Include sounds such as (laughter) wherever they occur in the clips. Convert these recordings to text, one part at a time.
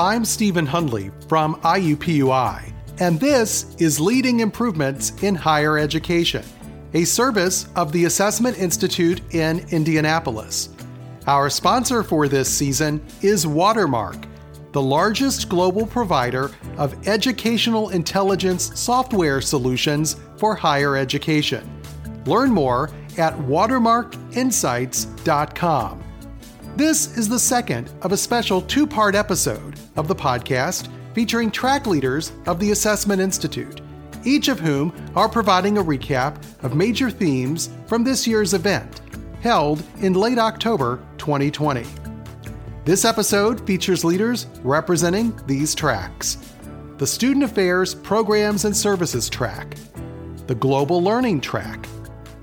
I'm Stephen Hundley from IUPUI, and this is Leading Improvements in Higher Education, a service of the Assessment Institute in Indianapolis. Our sponsor for this season is Watermark, the largest global provider of educational intelligence software solutions for higher education. Learn more at watermarkinsights.com. This is the second of a special two part episode of the podcast featuring track leaders of the Assessment Institute, each of whom are providing a recap of major themes from this year's event, held in late October 2020. This episode features leaders representing these tracks the Student Affairs Programs and Services track, the Global Learning track,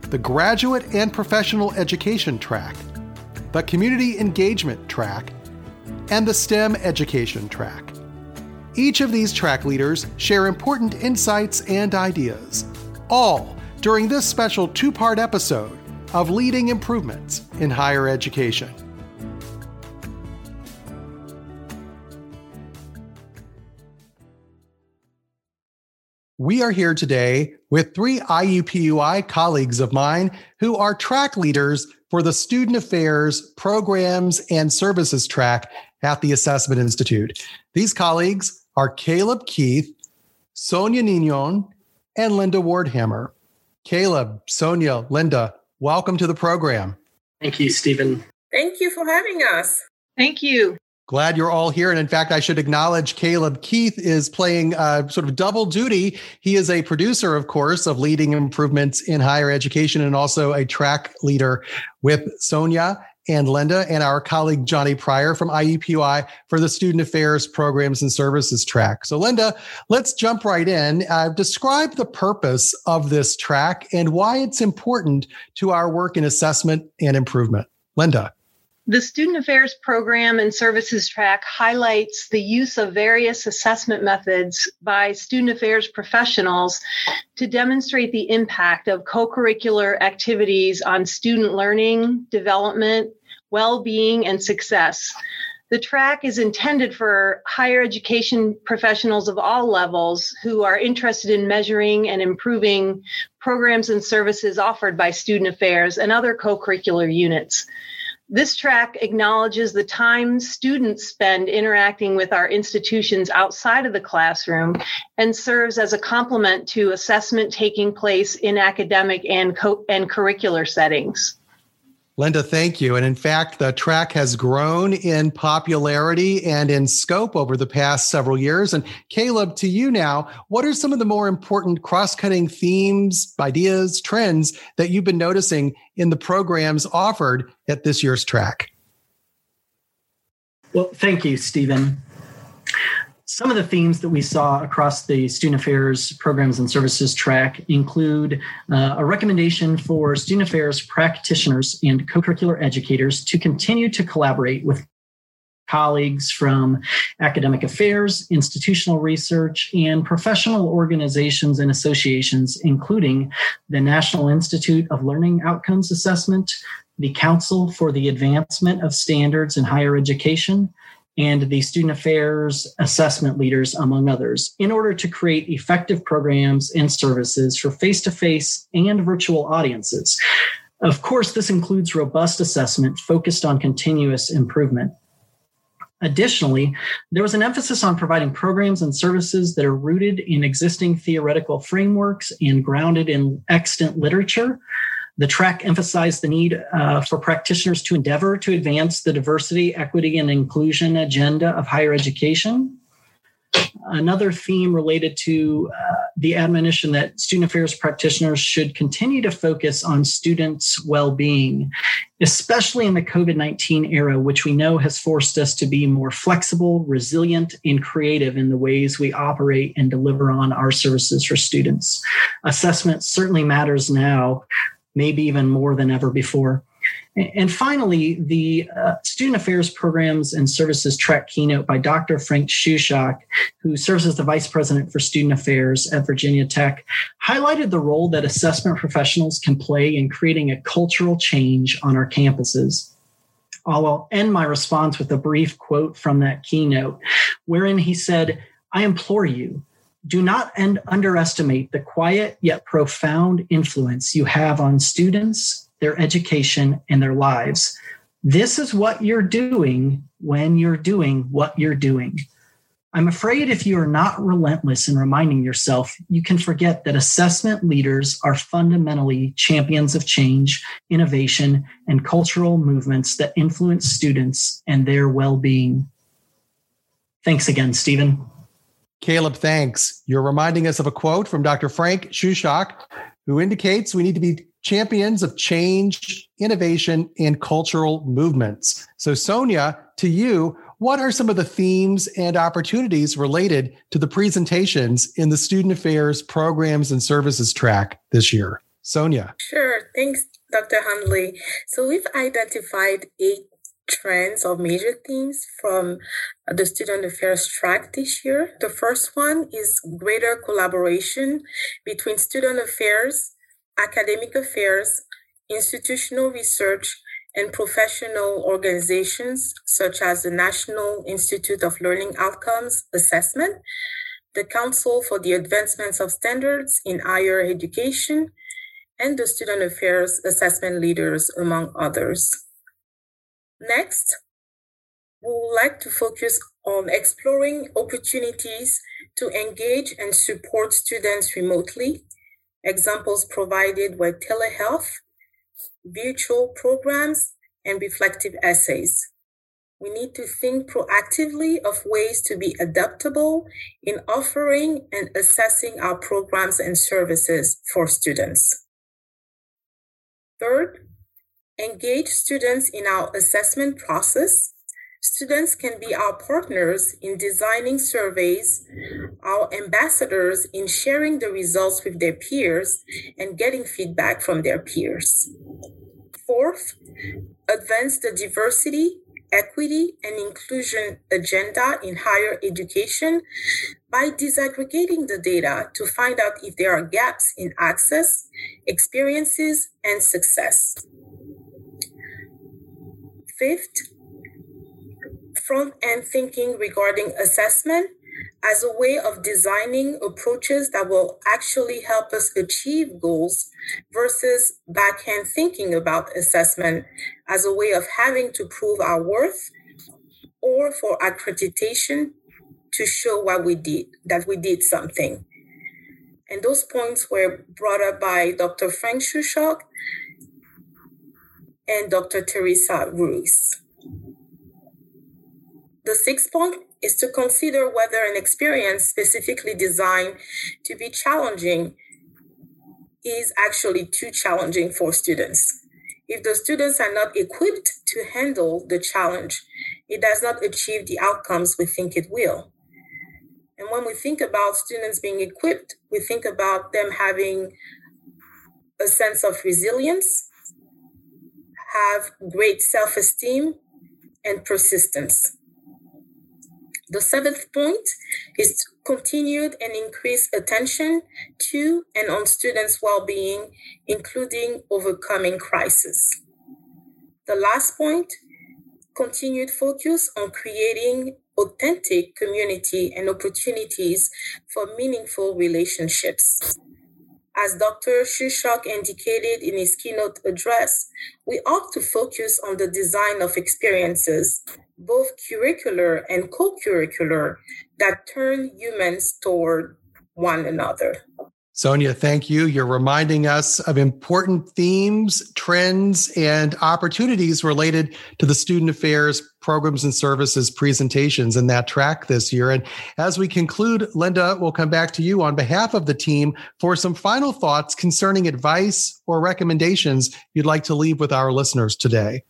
the Graduate and Professional Education track, the Community Engagement track, and the STEM Education track. Each of these track leaders share important insights and ideas, all during this special two part episode of Leading Improvements in Higher Education. We are here today with three IUPUI colleagues of mine who are track leaders for the Student Affairs Programs and Services track at the Assessment Institute. These colleagues are Caleb Keith, Sonia Ninon, and Linda Wardhammer. Caleb, Sonia, Linda, welcome to the program. Thank you, Stephen. Thank you for having us. Thank you. Glad you're all here. And in fact, I should acknowledge Caleb Keith is playing uh, sort of double duty. He is a producer, of course, of leading improvements in higher education and also a track leader with Sonia and Linda and our colleague Johnny Pryor from IUPUI for the Student Affairs Programs and Services track. So, Linda, let's jump right in. Uh, describe the purpose of this track and why it's important to our work in assessment and improvement. Linda. The Student Affairs Program and Services track highlights the use of various assessment methods by student affairs professionals to demonstrate the impact of co curricular activities on student learning, development, well being, and success. The track is intended for higher education professionals of all levels who are interested in measuring and improving programs and services offered by student affairs and other co curricular units. This track acknowledges the time students spend interacting with our institutions outside of the classroom and serves as a complement to assessment taking place in academic and, co- and curricular settings. Linda, thank you. And in fact, the track has grown in popularity and in scope over the past several years. And Caleb, to you now, what are some of the more important cross cutting themes, ideas, trends that you've been noticing in the programs offered at this year's track? Well, thank you, Stephen. Some of the themes that we saw across the Student Affairs Programs and Services track include uh, a recommendation for student affairs practitioners and co curricular educators to continue to collaborate with colleagues from academic affairs, institutional research, and professional organizations and associations, including the National Institute of Learning Outcomes Assessment, the Council for the Advancement of Standards in Higher Education, and the student affairs assessment leaders, among others, in order to create effective programs and services for face to face and virtual audiences. Of course, this includes robust assessment focused on continuous improvement. Additionally, there was an emphasis on providing programs and services that are rooted in existing theoretical frameworks and grounded in extant literature the track emphasized the need uh, for practitioners to endeavor to advance the diversity, equity, and inclusion agenda of higher education. Another theme related to uh, the admonition that student affairs practitioners should continue to focus on students' well being, especially in the COVID 19 era, which we know has forced us to be more flexible, resilient, and creative in the ways we operate and deliver on our services for students. Assessment certainly matters now, maybe even more than ever before. And finally, the uh, Student Affairs Programs and Services track keynote by Dr. Frank Shushok, who serves as the Vice President for Student Affairs at Virginia Tech, highlighted the role that assessment professionals can play in creating a cultural change on our campuses. I'll end my response with a brief quote from that keynote, wherein he said, I implore you, do not end, underestimate the quiet yet profound influence you have on students, their education, and their lives. This is what you're doing when you're doing what you're doing. I'm afraid if you are not relentless in reminding yourself, you can forget that assessment leaders are fundamentally champions of change, innovation, and cultural movements that influence students and their well being. Thanks again, Stephen. Caleb, thanks. You're reminding us of a quote from Dr. Frank Shushok, who indicates we need to be champions of change, innovation, and cultural movements. So, Sonia, to you, what are some of the themes and opportunities related to the presentations in the Student Affairs Programs and Services track this year? Sonia. Sure. Thanks, Dr. Hundley. So we've identified eight trends or major themes from the Student Affairs track this year. The first one is greater collaboration between student affairs, academic affairs, institutional research, and professional organizations such as the National Institute of Learning Outcomes Assessment, the Council for the Advancement of Standards in Higher Education, and the Student Affairs Assessment Leaders, among others. Next, we would like to focus on exploring opportunities to engage and support students remotely. Examples provided were telehealth, virtual programs, and reflective essays. We need to think proactively of ways to be adaptable in offering and assessing our programs and services for students. Third, engage students in our assessment process. Students can be our partners in designing surveys, our ambassadors in sharing the results with their peers and getting feedback from their peers. Fourth, advance the diversity, equity, and inclusion agenda in higher education by disaggregating the data to find out if there are gaps in access, experiences, and success. Fifth, front end thinking regarding assessment as a way of designing approaches that will actually help us achieve goals versus back end thinking about assessment as a way of having to prove our worth or for accreditation to show what we did, that we did something. And those points were brought up by Dr. Frank Shushok and Dr. Teresa Ruiz. The sixth point is to consider whether an experience specifically designed to be challenging is actually too challenging for students. If the students are not equipped to handle the challenge, it does not achieve the outcomes we think it will. And when we think about students being equipped, we think about them having a sense of resilience, have great self esteem, and persistence. The seventh point is continued and increased attention to and on students' well-being, including overcoming crisis. The last point, continued focus on creating authentic community and opportunities for meaningful relationships. As Dr. Shushok indicated in his keynote address, we ought to focus on the design of experiences both curricular and co curricular that turn humans toward one another. Sonia, thank you. You're reminding us of important themes, trends, and opportunities related to the Student Affairs Programs and Services presentations in that track this year. And as we conclude, Linda, we'll come back to you on behalf of the team for some final thoughts concerning advice or recommendations you'd like to leave with our listeners today.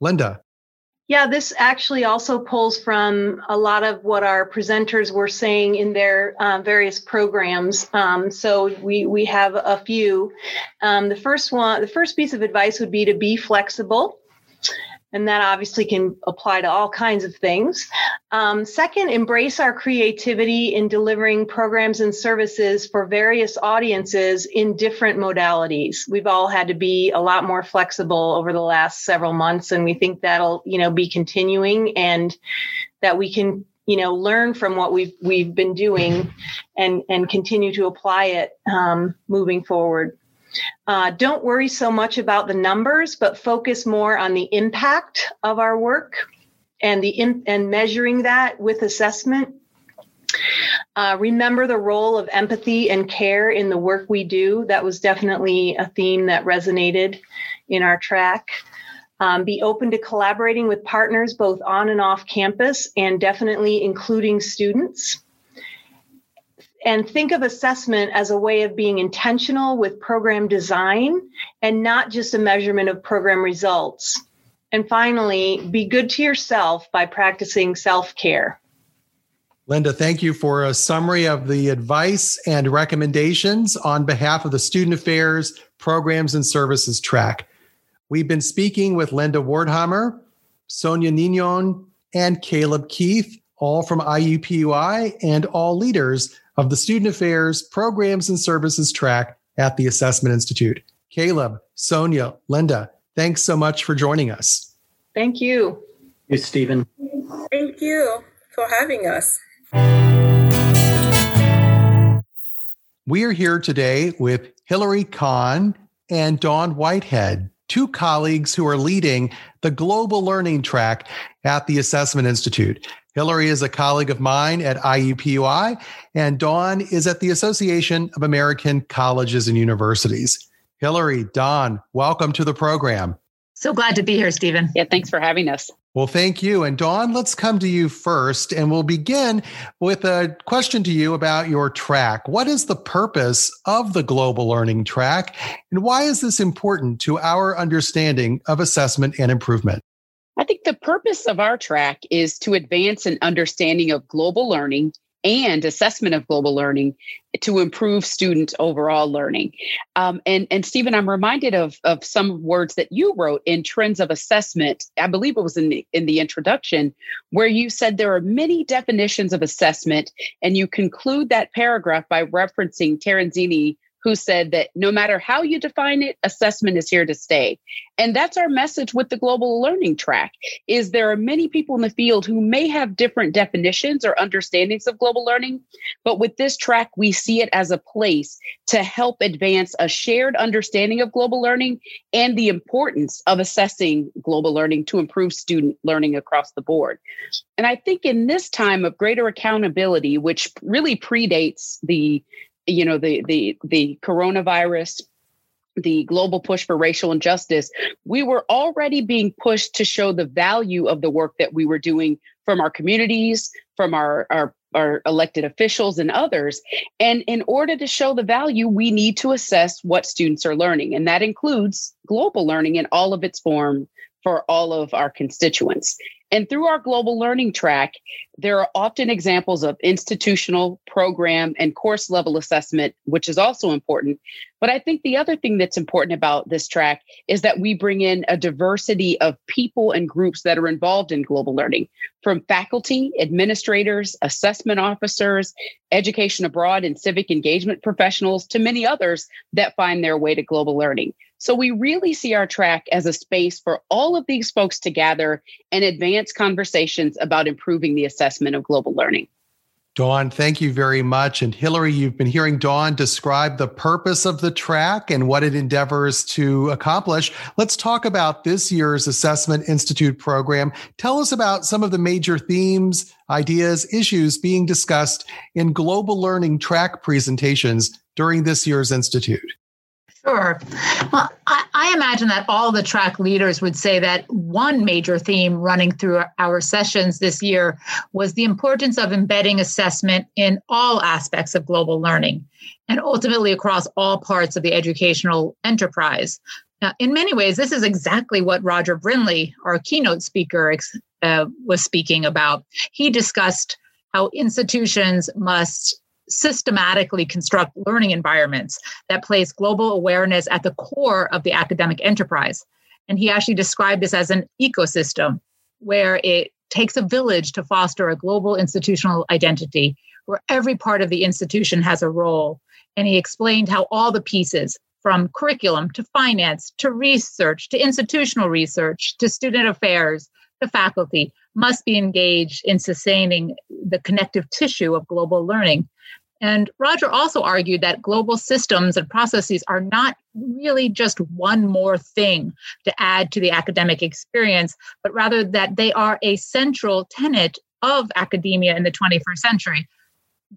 Linda. Yeah, this actually also pulls from a lot of what our presenters were saying in their uh, various programs. Um, so we we have a few. Um, the first one, the first piece of advice would be to be flexible. And that obviously can apply to all kinds of things. Um, second, embrace our creativity in delivering programs and services for various audiences in different modalities. We've all had to be a lot more flexible over the last several months, and we think that'll, you know, be continuing and that we can you know learn from what we've we've been doing and and continue to apply it um, moving forward uh, don't worry so much about the numbers, but focus more on the impact of our work and the in, and measuring that with assessment. Uh, remember the role of empathy and care in the work we do. That was definitely a theme that resonated in our track. Um, be open to collaborating with partners both on and off campus and definitely including students and think of assessment as a way of being intentional with program design and not just a measurement of program results. And finally, be good to yourself by practicing self care. Linda, thank you for a summary of the advice and recommendations on behalf of the Student Affairs Programs and Services track. We've been speaking with Linda Wardhammer, Sonia Ninon, and Caleb Keith, all from IUPUI and all leaders of the Student Affairs Programs and Services track at the Assessment Institute. Caleb, Sonia, Linda, thanks so much for joining us. Thank you. Thank you, Stephen. Thank you for having us. We are here today with Hilary Kahn and Dawn Whitehead, two colleagues who are leading the global learning track at the Assessment Institute. Hilary is a colleague of mine at IUPUI, and Dawn is at the Association of American Colleges and Universities. Hilary, Dawn, welcome to the program. So glad to be here, Stephen. Yeah, thanks for having us. Well, thank you. And Dawn, let's come to you first. And we'll begin with a question to you about your track. What is the purpose of the Global Learning Track? And why is this important to our understanding of assessment and improvement? I think the purpose of our track is to advance an understanding of global learning and assessment of global learning to improve student overall learning. Um, and and Stephen, I'm reminded of of some words that you wrote in Trends of Assessment. I believe it was in the in the introduction where you said there are many definitions of assessment, and you conclude that paragraph by referencing Terenzini who said that no matter how you define it assessment is here to stay. And that's our message with the global learning track is there are many people in the field who may have different definitions or understandings of global learning but with this track we see it as a place to help advance a shared understanding of global learning and the importance of assessing global learning to improve student learning across the board. And i think in this time of greater accountability which really predates the you know the the the coronavirus the global push for racial injustice we were already being pushed to show the value of the work that we were doing from our communities from our our our elected officials and others. And in order to show the value, we need to assess what students are learning. And that includes global learning in all of its form for all of our constituents. And through our global learning track, there are often examples of institutional, program, and course level assessment, which is also important. But I think the other thing that's important about this track is that we bring in a diversity of people and groups that are involved in global learning, from faculty, administrators, assessment officers, education abroad, and civic engagement professionals to many others that find their way to global learning. So we really see our track as a space for all of these folks to gather and advance conversations about improving the assessment of global learning. Dawn, thank you very much. And Hilary, you've been hearing Dawn describe the purpose of the track and what it endeavors to accomplish. Let's talk about this year's Assessment Institute program. Tell us about some of the major themes, ideas, issues being discussed in global learning track presentations during this year's Institute. Sure. Well, I, I, imagine that all the track leaders would say that one major theme running through our sessions this year was the importance of embedding assessment in all aspects of global learning and ultimately across all parts of the educational enterprise. Now, in many ways, this is exactly what Roger Brindley, our keynote speaker, uh, was speaking about. He discussed how institutions must systematically construct learning environments that place global awareness at the core of the academic enterprise. And he actually described this as an ecosystem where it takes a village to foster a global institutional identity where every part of the institution has a role. And he explained how all the pieces, from curriculum to finance to research to institutional research to student affairs to faculty, must be engaged in sustaining the connective tissue of global learning. And Roger also argued that global systems and processes are not really just one more thing to add to the academic experience, but rather that they are a central tenet of academia in the 21st century.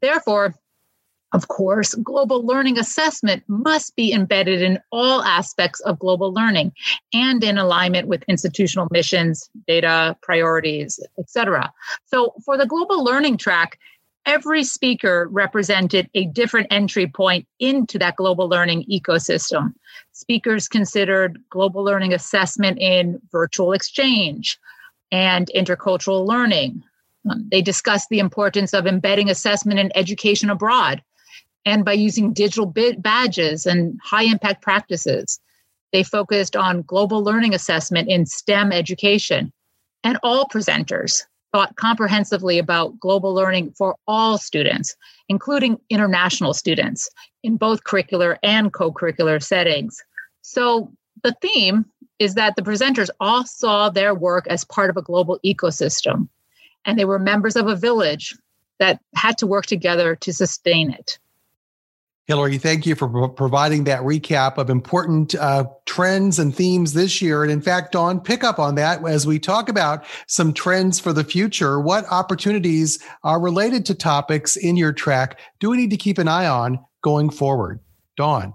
Therefore, of course, global learning assessment must be embedded in all aspects of global learning and in alignment with institutional missions, data, priorities, etc. So, for the global learning track, every speaker represented a different entry point into that global learning ecosystem. Speakers considered global learning assessment in virtual exchange and intercultural learning. Um, they discussed the importance of embedding assessment in education abroad and by using digital badges and high impact practices. They focused on global learning assessment in STEM education. And all presenters thought comprehensively about global learning for all students, including international students in both curricular and co curricular settings. So the theme is that the presenters all saw their work as part of a global ecosystem, and they were members of a village that had to work together to sustain it. Hilary, thank you for providing that recap of important uh, trends and themes this year. And in fact, Dawn, pick up on that as we talk about some trends for the future. What opportunities are related to topics in your track do we need to keep an eye on going forward? Dawn.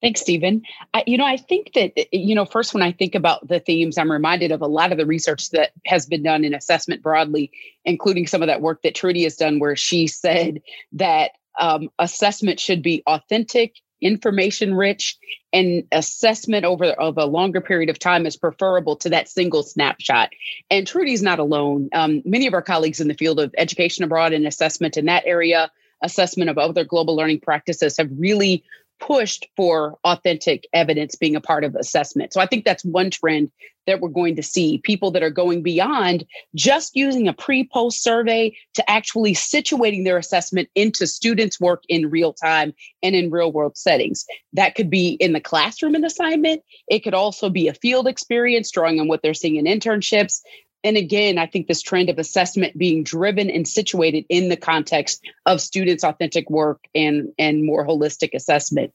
Thanks, Stephen. I, you know, I think that, you know, first, when I think about the themes, I'm reminded of a lot of the research that has been done in assessment broadly, including some of that work that Trudy has done, where she said that um, assessment should be authentic, information rich, and assessment over of a longer period of time is preferable to that single snapshot. And Trudy's not alone. Um, many of our colleagues in the field of education abroad and assessment in that area, assessment of other global learning practices have really pushed for authentic evidence being a part of assessment. So I think that's one trend that we're going to see people that are going beyond just using a pre post survey to actually situating their assessment into students' work in real time and in real world settings. That could be in the classroom an assignment, it could also be a field experience, drawing on what they're seeing in internships. And again, I think this trend of assessment being driven and situated in the context of students' authentic work and, and more holistic assessment.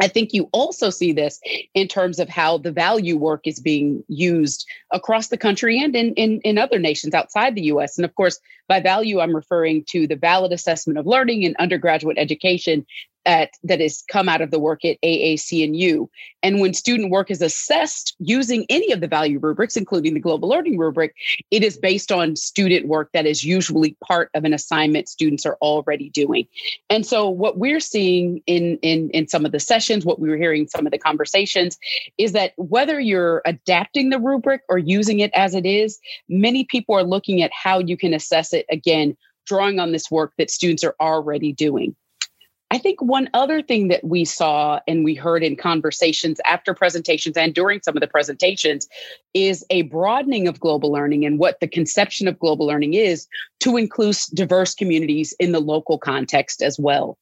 I think you also see this in terms of how the value work is being used across the country and in, in, in, other nations outside the US. And of course, by value, I'm referring to the valid assessment of learning in undergraduate education at, that has come out of the work at AAC&U. And when student work is assessed using any of the value rubrics, including the global learning rubric, it is based on student work that is usually part of an assignment students are already doing. And so what we're seeing in, in, in some of the sessions, what we were hearing some of the conversations, is that whether you're adapting the rubric or using it as it is, many people are looking at how you can assess it again, drawing on this work that students are already doing. I think one other thing that we saw and we heard in conversations after presentations and during some of the presentations is a broadening of global learning and what the conception of global learning is to include diverse communities in the local context as well.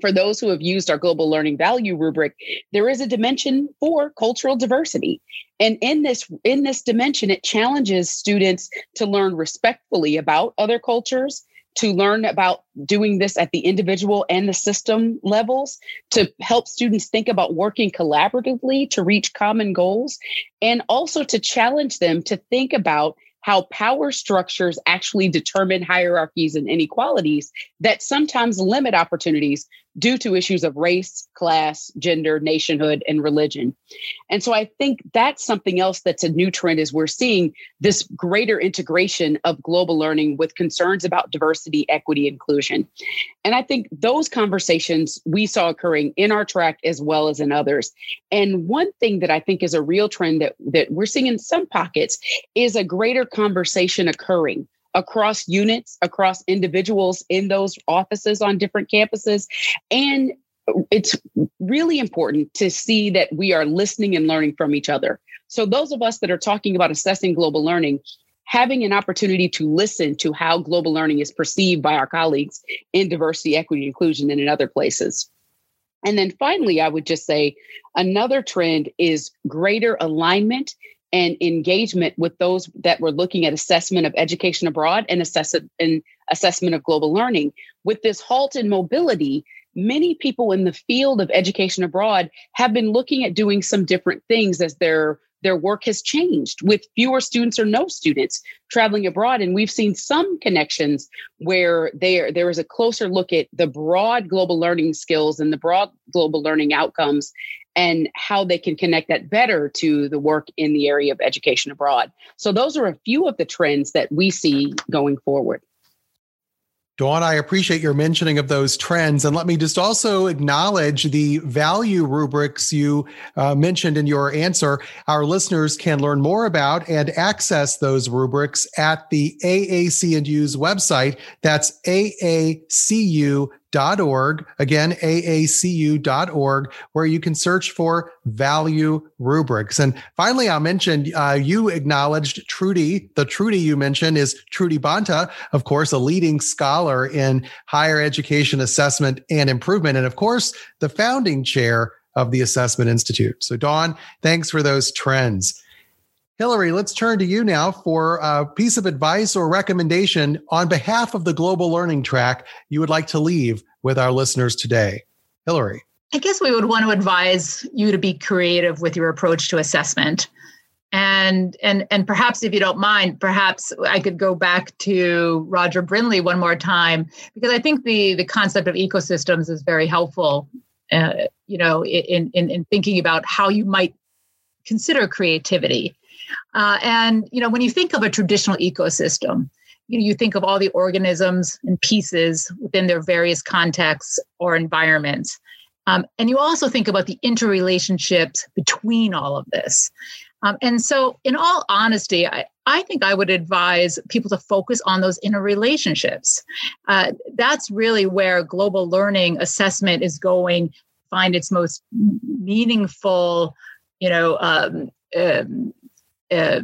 For those who have used our global learning value rubric, there is a dimension for cultural diversity. And in this in this dimension it challenges students to learn respectfully about other cultures to learn about doing this at the individual and the system levels to help students think about working collaboratively to reach common goals and also to challenge them to think about how power structures actually determine hierarchies and inequalities that sometimes limit opportunities due to issues of race, class, gender, nationhood, and religion. And so I think that's something else that's a new trend is we're seeing this greater integration of global learning with concerns about diversity, equity, inclusion. And I think those conversations we saw occurring in our track as well as in others. And one thing that I think is a real trend that, that we're seeing in some pockets is a greater conversation occurring across units, across individuals in those offices on different campuses, and it's really important to see that we are listening and learning from each other. So, those of us that are talking about assessing global learning, having an opportunity to listen to how global learning is perceived by our colleagues in diversity, equity, inclusion, and in other places. And then finally, I would just say another trend is greater alignment and engagement with those that were looking at assessment of education abroad and, assess- and assessment of global learning. With this halt in mobility, many people in the field of education abroad have been looking at doing some different things as their their work has changed with fewer students or no students traveling abroad and we've seen some connections where there there is a closer look at the broad global learning skills and the broad global learning outcomes and how they can connect that better to the work in the area of education abroad so those are a few of the trends that we see going forward Dawn, I appreciate your mentioning of those trends. And let me just also acknowledge the value rubrics you uh, mentioned in your answer. Our listeners can learn more about and access those rubrics at the AAC and U's website. That's AACU org. Again aacu.org where you can search for value rubrics. And finally i mentioned uh, you acknowledged trudy. The trudy you mentioned is trudy banta of course a leading scholar in higher education assessment and improvement and of course the founding chair of the assessment institute. So dawn thanks for those trends Hilary, let's turn to you now for a piece of advice or recommendation on behalf of the global learning track you would like to leave with our listeners today. Hilary. I guess we would want to advise you to be creative with your approach to assessment. And and and perhaps if you don't mind, perhaps I could go back to Roger Brindley one more time because I think the the concept of ecosystems is very helpful. Uh, you know, in, in in thinking about how you might consider creativity uh, and you know, when you think of a traditional ecosystem, you know, you think of all the organisms and pieces within their various contexts or environments. Um, and you also think about the interrelationships between all of this. Um, and so, in all honesty, I, I think I would advise people to focus on those interrelationships. Uh, that's really where global learning assessment is going find its most meaningful, you know, um, um, uh,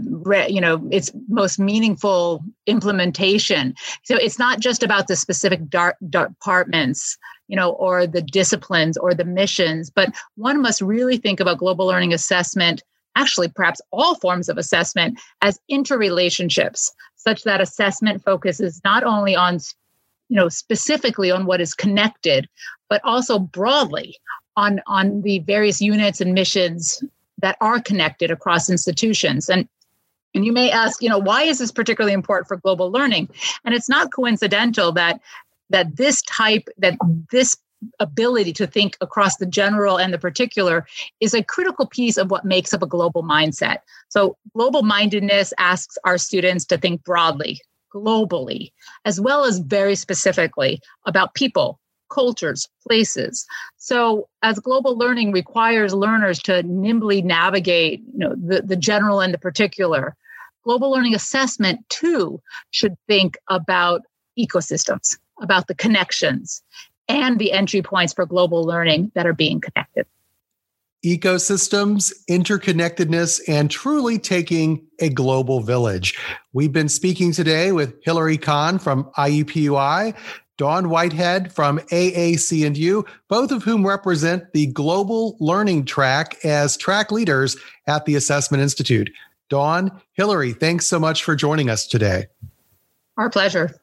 you know its most meaningful implementation. So it's not just about the specific dar- departments you know or the disciplines or the missions but one must really think about global learning assessment actually perhaps all forms of assessment as interrelationships such that assessment focuses not only on you know specifically on what is connected but also broadly on on the various units and missions that are connected across institutions. And and you may ask, you know, why is this particularly important for global learning? And it's not coincidental that that this type that this ability to think across the general and the particular is a critical piece of what makes up a global mindset. So global mindedness asks our students to think broadly, globally, as well as very specifically about people, cultures, places. So, as global learning requires learners to nimbly navigate you know, the, the general and the particular, global learning assessment too should think about ecosystems, about the connections and the entry points for global learning that are being connected. Ecosystems, interconnectedness, and truly taking a global village. We've been speaking today with Hilary Kahn from IUPUI Dawn Whitehead from AAC and U, both of whom represent the global learning track as track leaders at the Assessment Institute. Dawn, Hilary, thanks so much for joining us today. Our pleasure.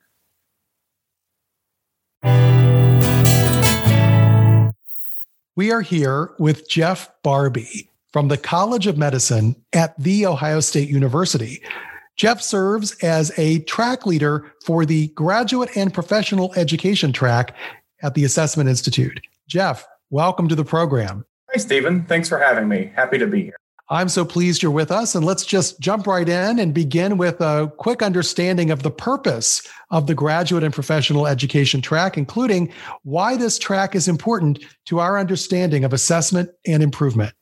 We are here with Jeff Barbie from the College of Medicine at The Ohio State University. Jeff serves as a track leader for the graduate and professional education track at the Assessment Institute. Jeff, welcome to the program. Hi, Stephen. Thanks for having me. Happy to be here. I'm so pleased you're with us. And let's just jump right in and begin with a quick understanding of the purpose of the graduate and professional education track, including why this track is important to our understanding of assessment and improvement.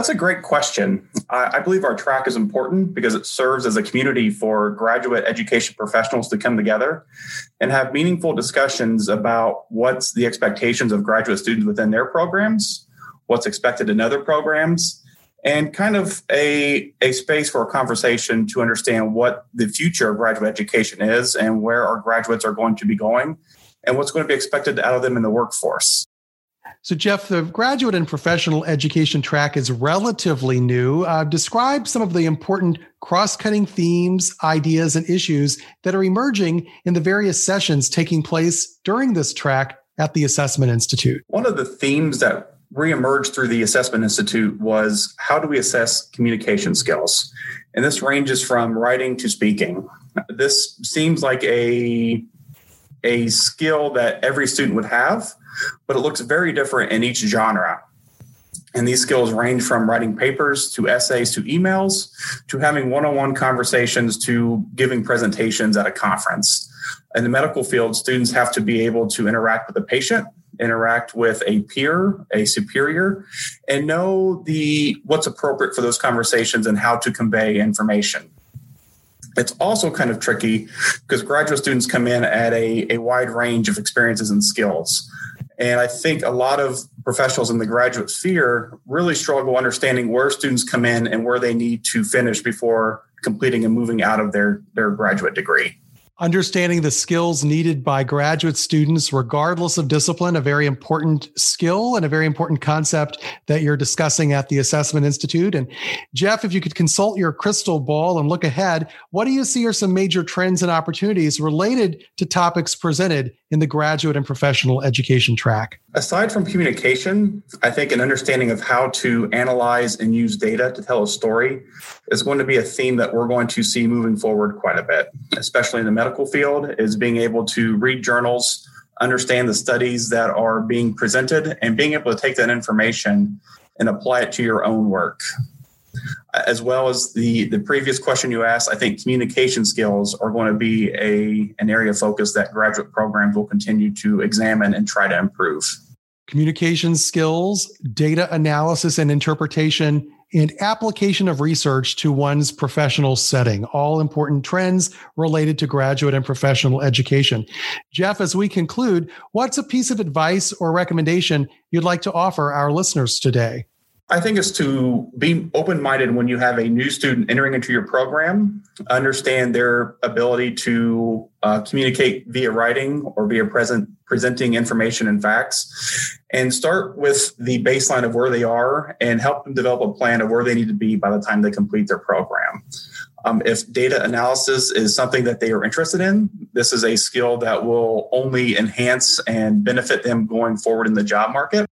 That's a great question. I, I believe our track is important because it serves as a community for graduate education professionals to come together and have meaningful discussions about what's the expectations of graduate students within their programs, what's expected in other programs, and kind of a, a space for a conversation to understand what the future of graduate education is and where our graduates are going to be going and what's going to be expected out of them in the workforce. So, Jeff, the graduate and professional education track is relatively new. Uh, describe some of the important cross cutting themes, ideas, and issues that are emerging in the various sessions taking place during this track at the Assessment Institute. One of the themes that reemerged through the Assessment Institute was how do we assess communication skills? And this ranges from writing to speaking. This seems like a, a skill that every student would have but it looks very different in each genre. And these skills range from writing papers to essays to emails to having one on one conversations to giving presentations at a conference. In the medical field, students have to be able to interact with a patient, interact with a peer, a superior, and know the what's appropriate for those conversations and how to convey information. It's also kind of tricky because graduate students come in at a, a wide range of experiences and skills. And I think a lot of professionals in the graduate sphere really struggle understanding where students come in and where they need to finish before completing and moving out of their, their graduate degree understanding the skills needed by graduate students, regardless of discipline, a very important skill and a very important concept that you're discussing at the Assessment Institute. And Jeff, if you could consult your crystal ball and look ahead, what do you see are some major trends and opportunities related to topics presented in the graduate and professional education track? Aside from communication, I think an understanding of how to analyze and use data to tell a story is going to be a theme that we're going to see moving forward quite a bit, especially in the medical field, is being able to read journals, understand the studies that are being presented, and being able to take that information and apply it to your own work. As well as the, the previous question you asked, I think communication skills are going to be a, an area of focus that graduate programs will continue to examine and try to improve. Communication skills, data analysis and interpretation, and application of research to one's professional setting, all important trends related to graduate and professional education. Jeff, as we conclude, what's a piece of advice or recommendation you'd like to offer our listeners today? I think it's to be open minded when you have a new student entering into your program, understand their ability to uh, communicate via writing or via present presenting information and facts, and start with the baseline of where they are and help them develop a plan of where they need to be by the time they complete their program. Um, if data analysis is something that they are interested in, this is a skill that will only enhance and benefit them going forward in the job market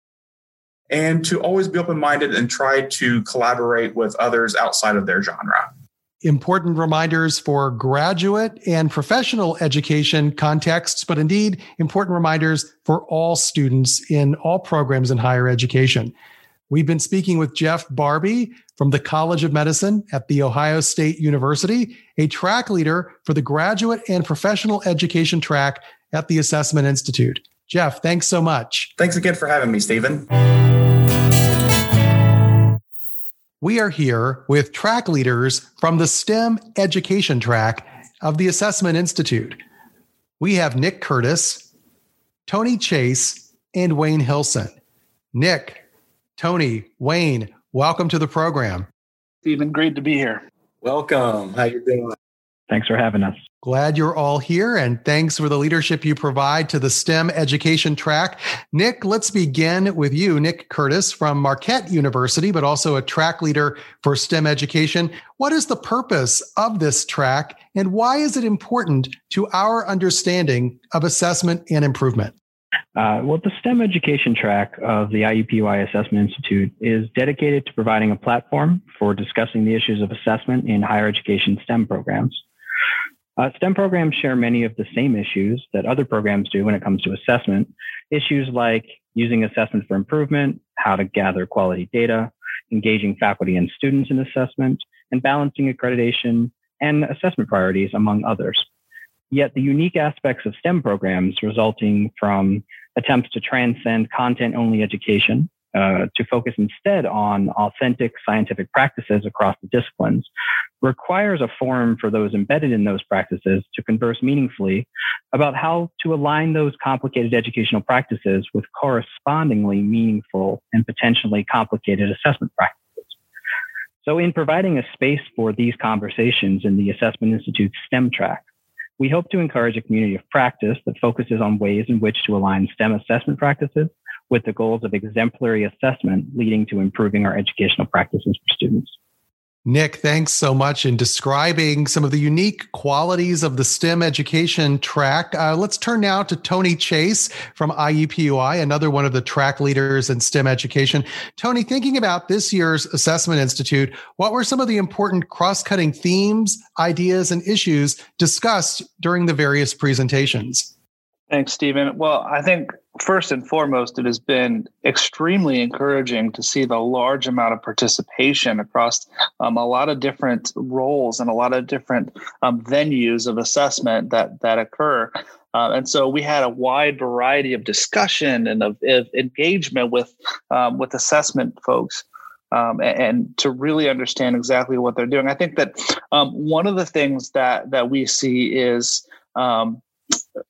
and to always be open minded and try to collaborate with others outside of their genre. Important reminders for graduate and professional education contexts, but indeed important reminders for all students in all programs in higher education. We've been speaking with Jeff Barbie from the College of Medicine at The Ohio State University, a track leader for the graduate and professional education track at the Assessment Institute. Jeff, thanks so much. Thanks again for having me, Stephen. We are here with track leaders from the STEM education track of the Assessment Institute. We have Nick Curtis, Tony Chase, and Wayne Hilson. Nick, Tony, Wayne, welcome to the program. Stephen, great to be here. Welcome. How you doing? Thanks for having us. Glad you're all here and thanks for the leadership you provide to the STEM education track. Nick, let's begin with you, Nick Curtis from Marquette University, but also a track leader for STEM education. What is the purpose of this track and why is it important to our understanding of assessment and improvement? Uh, well, the STEM education track of the IUPUI Assessment Institute is dedicated to providing a platform for discussing the issues of assessment in higher education STEM programs. Uh, STEM programs share many of the same issues that other programs do when it comes to assessment. Issues like using assessment for improvement, how to gather quality data, engaging faculty and students in assessment, and balancing accreditation and assessment priorities, among others. Yet the unique aspects of STEM programs resulting from attempts to transcend content only education, uh, to focus instead on authentic scientific practices across the disciplines requires a forum for those embedded in those practices to converse meaningfully about how to align those complicated educational practices with correspondingly meaningful and potentially complicated assessment practices. So, in providing a space for these conversations in the Assessment Institute's STEM track, we hope to encourage a community of practice that focuses on ways in which to align STEM assessment practices with the goals of exemplary assessment leading to improving our educational practices for students. Nick, thanks so much in describing some of the unique qualities of the STEM education track. Uh, let's turn now to Tony Chase from IUPUI, another one of the track leaders in STEM education. Tony, thinking about this year's Assessment Institute, what were some of the important cross cutting themes, ideas, and issues discussed during the various presentations? Thanks, Stephen. Well, I think first and foremost, it has been extremely encouraging to see the large amount of participation across um, a lot of different roles and a lot of different um, venues of assessment that that occur. Uh, and so we had a wide variety of discussion and of, of engagement with um, with assessment folks. Um, and, and, to really understand exactly what they're doing. I think that um, one of the things that that we see is um,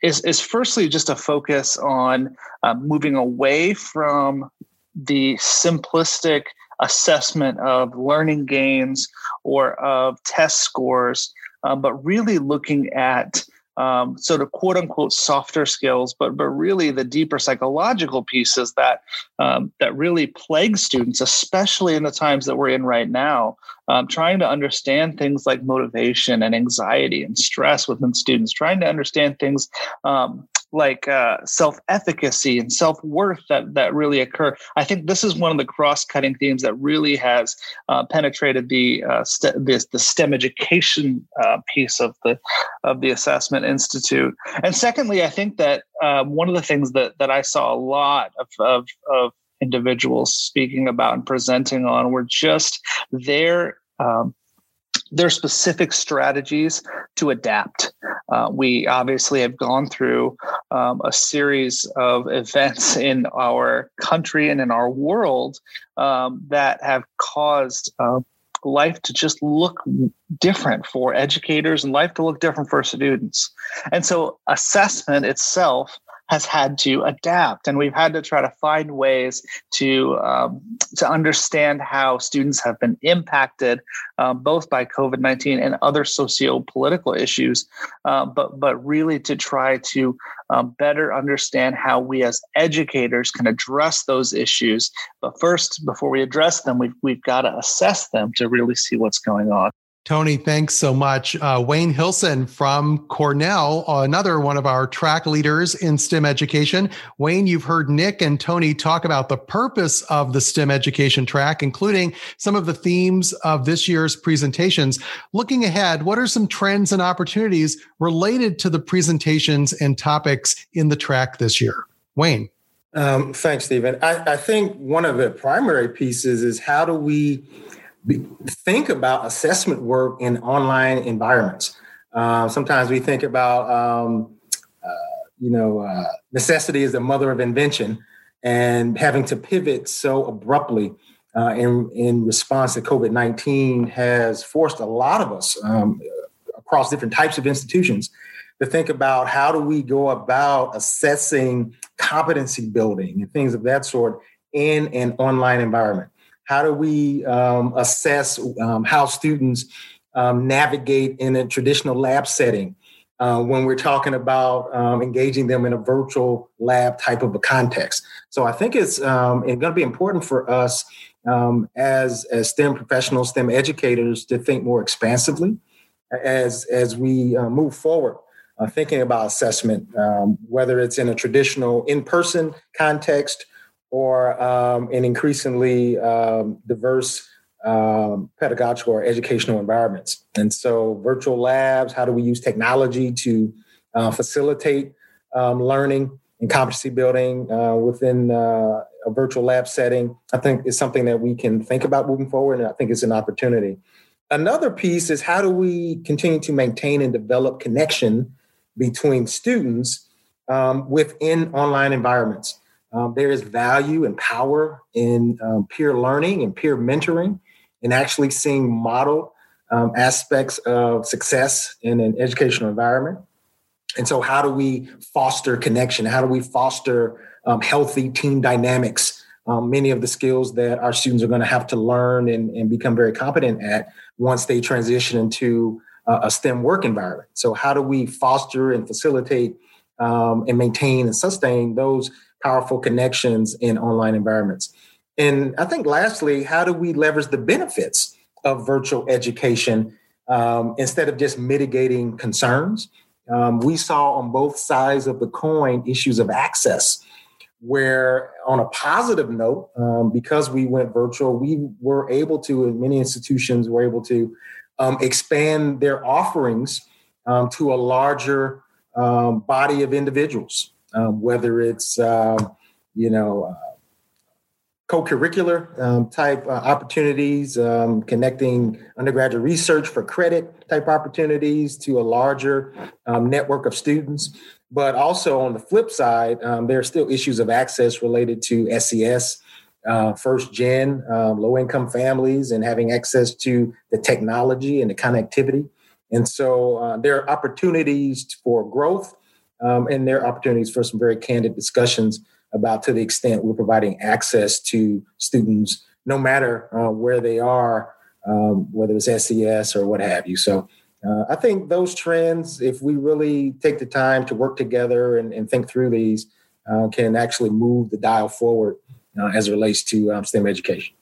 is, is firstly just a focus on uh, moving away from the simplistic assessment of learning gains or of test scores, uh, but really looking at um, sort of quote unquote softer skills, but but really the deeper psychological pieces that um, that really plague students, especially in the times that we're in right now. Um, trying to understand things like motivation and anxiety and stress within students, trying to understand things um, like uh, self-efficacy and self-worth that that really occur. I think this is one of the cross-cutting themes that really has uh, penetrated the uh, st- this, the STEM education uh, piece of the of the Assessment Institute. And secondly, I think that um, one of the things that that I saw a lot of of, of individuals speaking about and presenting on were just their um, their specific strategies to adapt. Uh, we obviously have gone through um, a series of events in our country and in our world um, that have caused uh, life to just look different for educators and life to look different for students. And so, assessment itself has had to adapt, and we've had to try to find ways to um, to understand how students have been impacted um, both by COVID nineteen and other socio political issues, uh, but but really to try to um, better understand how we as educators can address those issues. But first, before we address them, we've we've got to assess them to really see what's going on. Tony, thanks so much. Uh, Wayne Hilson from Cornell, another one of our track leaders in STEM education. Wayne, you've heard Nick and Tony talk about the purpose of the STEM education track, including some of the themes of this year's presentations. Looking ahead, what are some trends and opportunities related to the presentations and topics in the track this year? Wayne. Um, thanks, Stephen. I, I think one of the primary pieces is how do we think about assessment work in online environments. Uh, sometimes we think about, um, uh, you know, uh, necessity is the mother of invention, and having to pivot so abruptly uh, in in response to COVID nineteen has forced a lot of us um, across different types of institutions to think about how do we go about assessing competency building and things of that sort in an online environment. How do we um, assess um, how students um, navigate in a traditional lab setting uh, when we're talking about um, engaging them in a virtual lab type of a context? So I think it's, um, it's going to be important for us um, as, as STEM professionals, STEM educators, to think more expansively as, as we uh, move forward. Uh, thinking about assessment, whether it's in a traditional in person context or um, in increasingly um, diverse um, pedagogical or educational environments. And so, virtual labs, how do we use technology to uh, facilitate um, learning and competency building uh, within uh, a virtual lab setting? I think is something that we can think about moving forward, and I think it's an opportunity. Another piece is how do we continue to maintain and develop connection between students um, within online environments? Um, there is value and power in um, peer learning and peer mentoring and actually seeing model um, aspects of success in an educational environment. And so, how do we foster connection? How do we foster um, healthy team dynamics? Um, many of the skills that our students are going to have to learn and, and become very competent at once they transition into uh, a STEM work environment. So, how do we foster and facilitate um, and maintain and sustain those powerful connections in online environments? And I think, lastly, how do we leverage the benefits of virtual education um, instead of just mitigating concerns? Um, we saw on both sides of the coin issues of access, where on a positive note, um, because we went virtual, we were able to, and many institutions were able to um, expand their offerings um, to a larger um, body of individuals, um, whether it's, you know, uh, co-curricular um, type uh, opportunities, um, connecting undergraduate research for credit type opportunities to a larger um, network of students. But also on the flip side, um, there are still issues of access related to SES, uh, first gen, um, low income families, and having access to the technology and the connectivity. And so uh, there are opportunities for growth, um, and there are opportunities for some very candid discussions about to the extent we're providing access to students, no matter uh, where they are, um, whether it's SES or what have you. So uh, I think those trends, if we really take the time to work together and, and think through these, uh, can actually move the dial forward uh, as it relates to um, STEM education.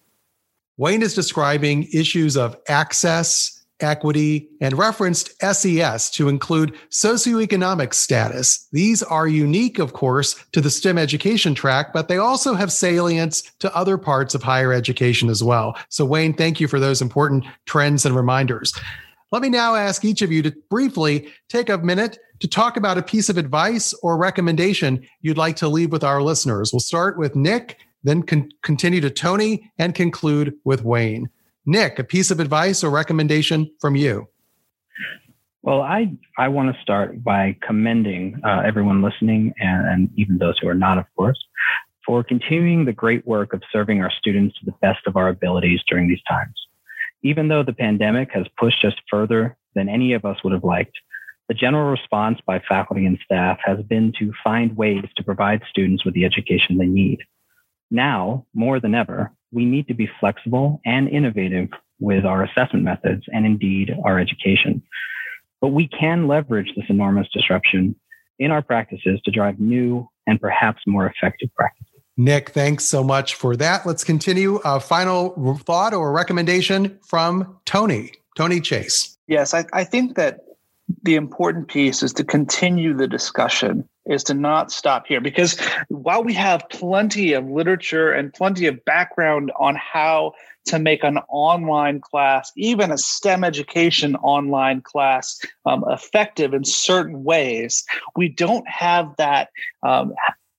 Wayne is describing issues of access equity, and referenced SES to include socioeconomic status. These are unique, of course, to the STEM education track, but they also have salience to other parts of higher education as well. So, Wayne, thank you for those important trends and reminders. Let me now ask each of you to briefly take a minute to talk about a piece of advice or recommendation you'd like to leave with our listeners. We'll start with Nick, then con- continue to Tony, and conclude with Wayne. Nick, a piece of advice or recommendation from you? Well, I, I want to start by commending uh, everyone listening and, and even those who are not, of course, for continuing the great work of serving our students to the best of our abilities during these times. Even though the pandemic has pushed us further than any of us would have liked, the general response by faculty and staff has been to find ways to provide students with the education they need. Now, more than ever, we need to be flexible and innovative with our assessment methods and indeed our education. But we can leverage this enormous disruption in our practices to drive new and perhaps more effective practices. Nick, thanks so much for that. Let's continue. A final thought or recommendation from Tony, Tony Chase. Yes, I, I think that the important piece is to continue the discussion is to not stop here because while we have plenty of literature and plenty of background on how to make an online class, even a STEM education online class, um, effective in certain ways, we don't have that. Um,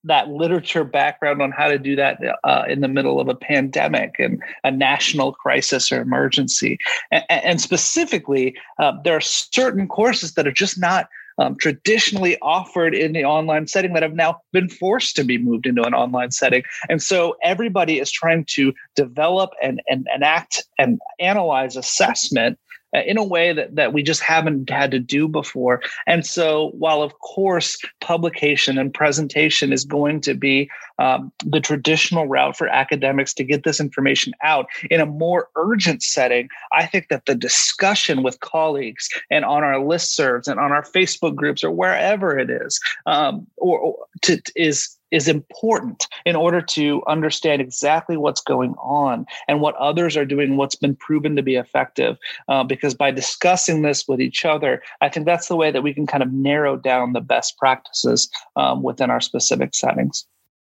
that literature background on how to do that uh, in the middle of a pandemic and a national crisis or emergency. And, and specifically, uh, there are certain courses that are just not um, traditionally offered in the online setting that have now been forced to be moved into an online setting. And so everybody is trying to develop and, and enact and analyze assessment in a way that, that we just haven't had to do before. And so, while of course publication and presentation is going to be um, the traditional route for academics to get this information out in a more urgent setting, I think that the discussion with colleagues and on our listservs and on our Facebook groups or wherever it is, um, or, or to, is is important in order to understand exactly what's going on and what others are doing, what's been proven to be effective. Uh, because by discussing this with each other, I think that's the way that we can kind of narrow down the best practices um, within our specific settings.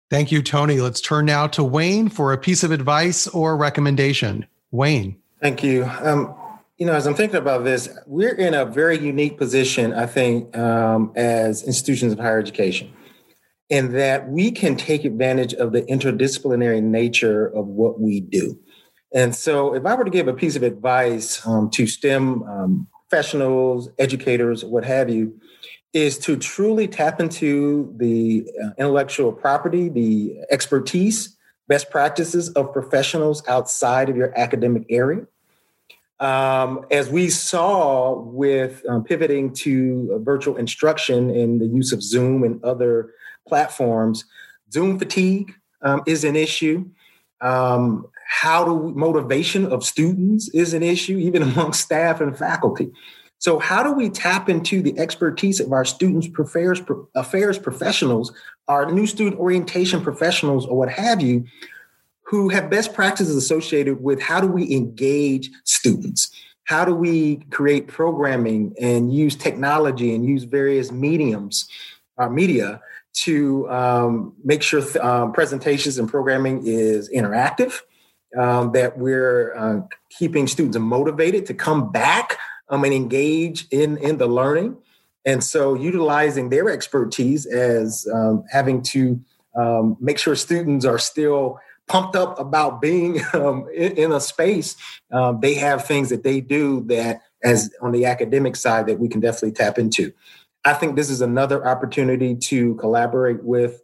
Thank you, Tony. Let's turn now to Wayne for a piece of advice or recommendation. Wayne. Thank you. Um, you know, as I'm thinking about this, we're in a very unique position, I think, um, as institutions of higher education in that we can take advantage of the interdisciplinary nature of what we do. And so, if I were to give a piece of advice um, to STEM um, professionals, educators, what have you, is to truly tap into the uh, intellectual property, the expertise, best practices of professionals outside of your academic area. Um, as we saw with um, pivoting to virtual instruction and the use of Zoom and other platforms, Zoom fatigue um, is an issue. Um, how do motivation of students is an issue, (laughs) even among staff and faculty. So, how do we tap into the expertise of our students' affairs, affairs professionals, our new student orientation professionals, or what have you, who have best practices associated with how do we engage students? How do we create programming and use technology and use various mediums, our media, to um, make sure th- um, presentations and programming is interactive, um, that we're uh, keeping students motivated to come back um, and engage in, in the learning. And so utilizing their expertise as um, having to um, make sure students are still pumped up about being (laughs) in, in, a space. They have things that they do that as on the academic side that we can definitely tap into. I think this is another opportunity to collaborate with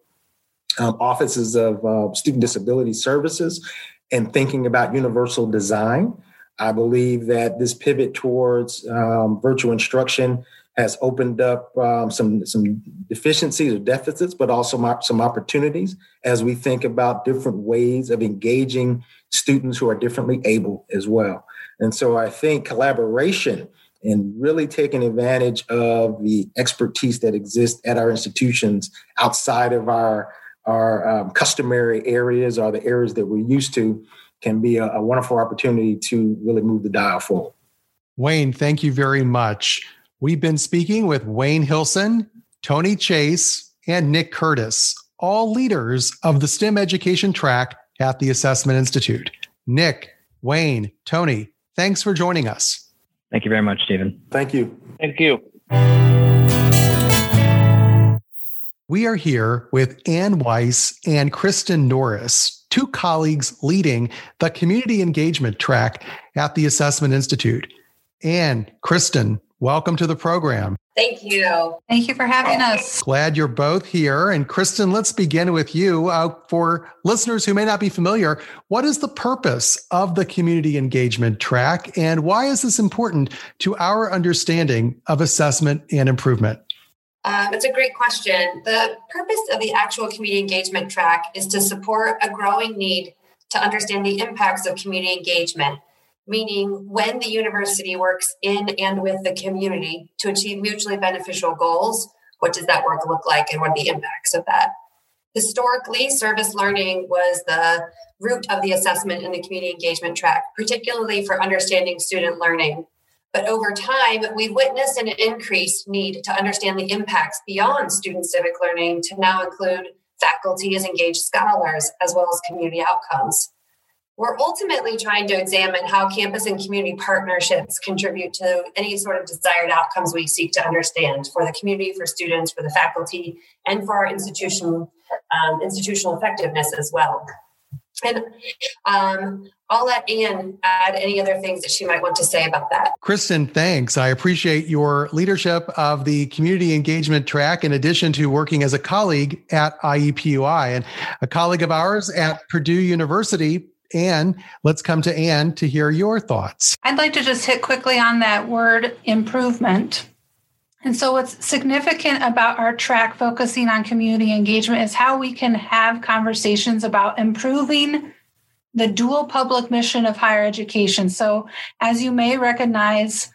um, offices of uh, student disability services and thinking about universal design. I believe that this pivot towards um, virtual instruction has opened up um, some some deficiencies or deficits, but also some opportunities as we think about different ways of engaging students who are differently able as well. And so I think collaboration and really taking advantage of the expertise that exists at our institutions outside of our our um, customary areas or the areas that we're used to can be a, a wonderful opportunity to really move the dial forward. Wayne, thank you very much. We've been speaking with Wayne Hilson, Tony Chase, and Nick Curtis, all leaders of the STEM education track at the Assessment Institute. Nick, Wayne, Tony, thanks for joining us. Thank you very much, Stephen. Thank you. Thank you. We are here with Ann Weiss and Kristen Norris, two colleagues leading the community engagement track at the Assessment Institute. Ann, Kristen, welcome to the program. Thank you. Thank you for having us. Glad you're both here. And Kristen, let's begin with you. Uh, for listeners who may not be familiar, what is the purpose of the community engagement track and why is this important to our understanding of assessment and improvement? Um, it's a great question. The purpose of the actual community engagement track is to support a growing need to understand the impacts of community engagement, meaning when the university works in and with the community to achieve mutually beneficial goals, what does that work look like and what are the impacts of that? Historically, service learning was the root of the assessment in the community engagement track, particularly for understanding student learning. But over time, we've witnessed an increased need to understand the impacts beyond student civic learning to now include faculty as engaged scholars, as well as community outcomes. We're ultimately trying to examine how campus and community partnerships contribute to any sort of desired outcomes we seek to understand for the community, for students, for the faculty, and for our institution, um, institutional effectiveness as well. And um, I'll let Anne add any other things that she might want to say about that. Kristen, thanks. I appreciate your leadership of the community engagement track in addition to working as a colleague at IUPUI and a colleague of ours at Purdue University. Ann, let's come to Anne to hear your thoughts. I'd like to just hit quickly on that word improvement. And so, what's significant about our track focusing on community engagement is how we can have conversations about improving the dual public mission of higher education. So, as you may recognize,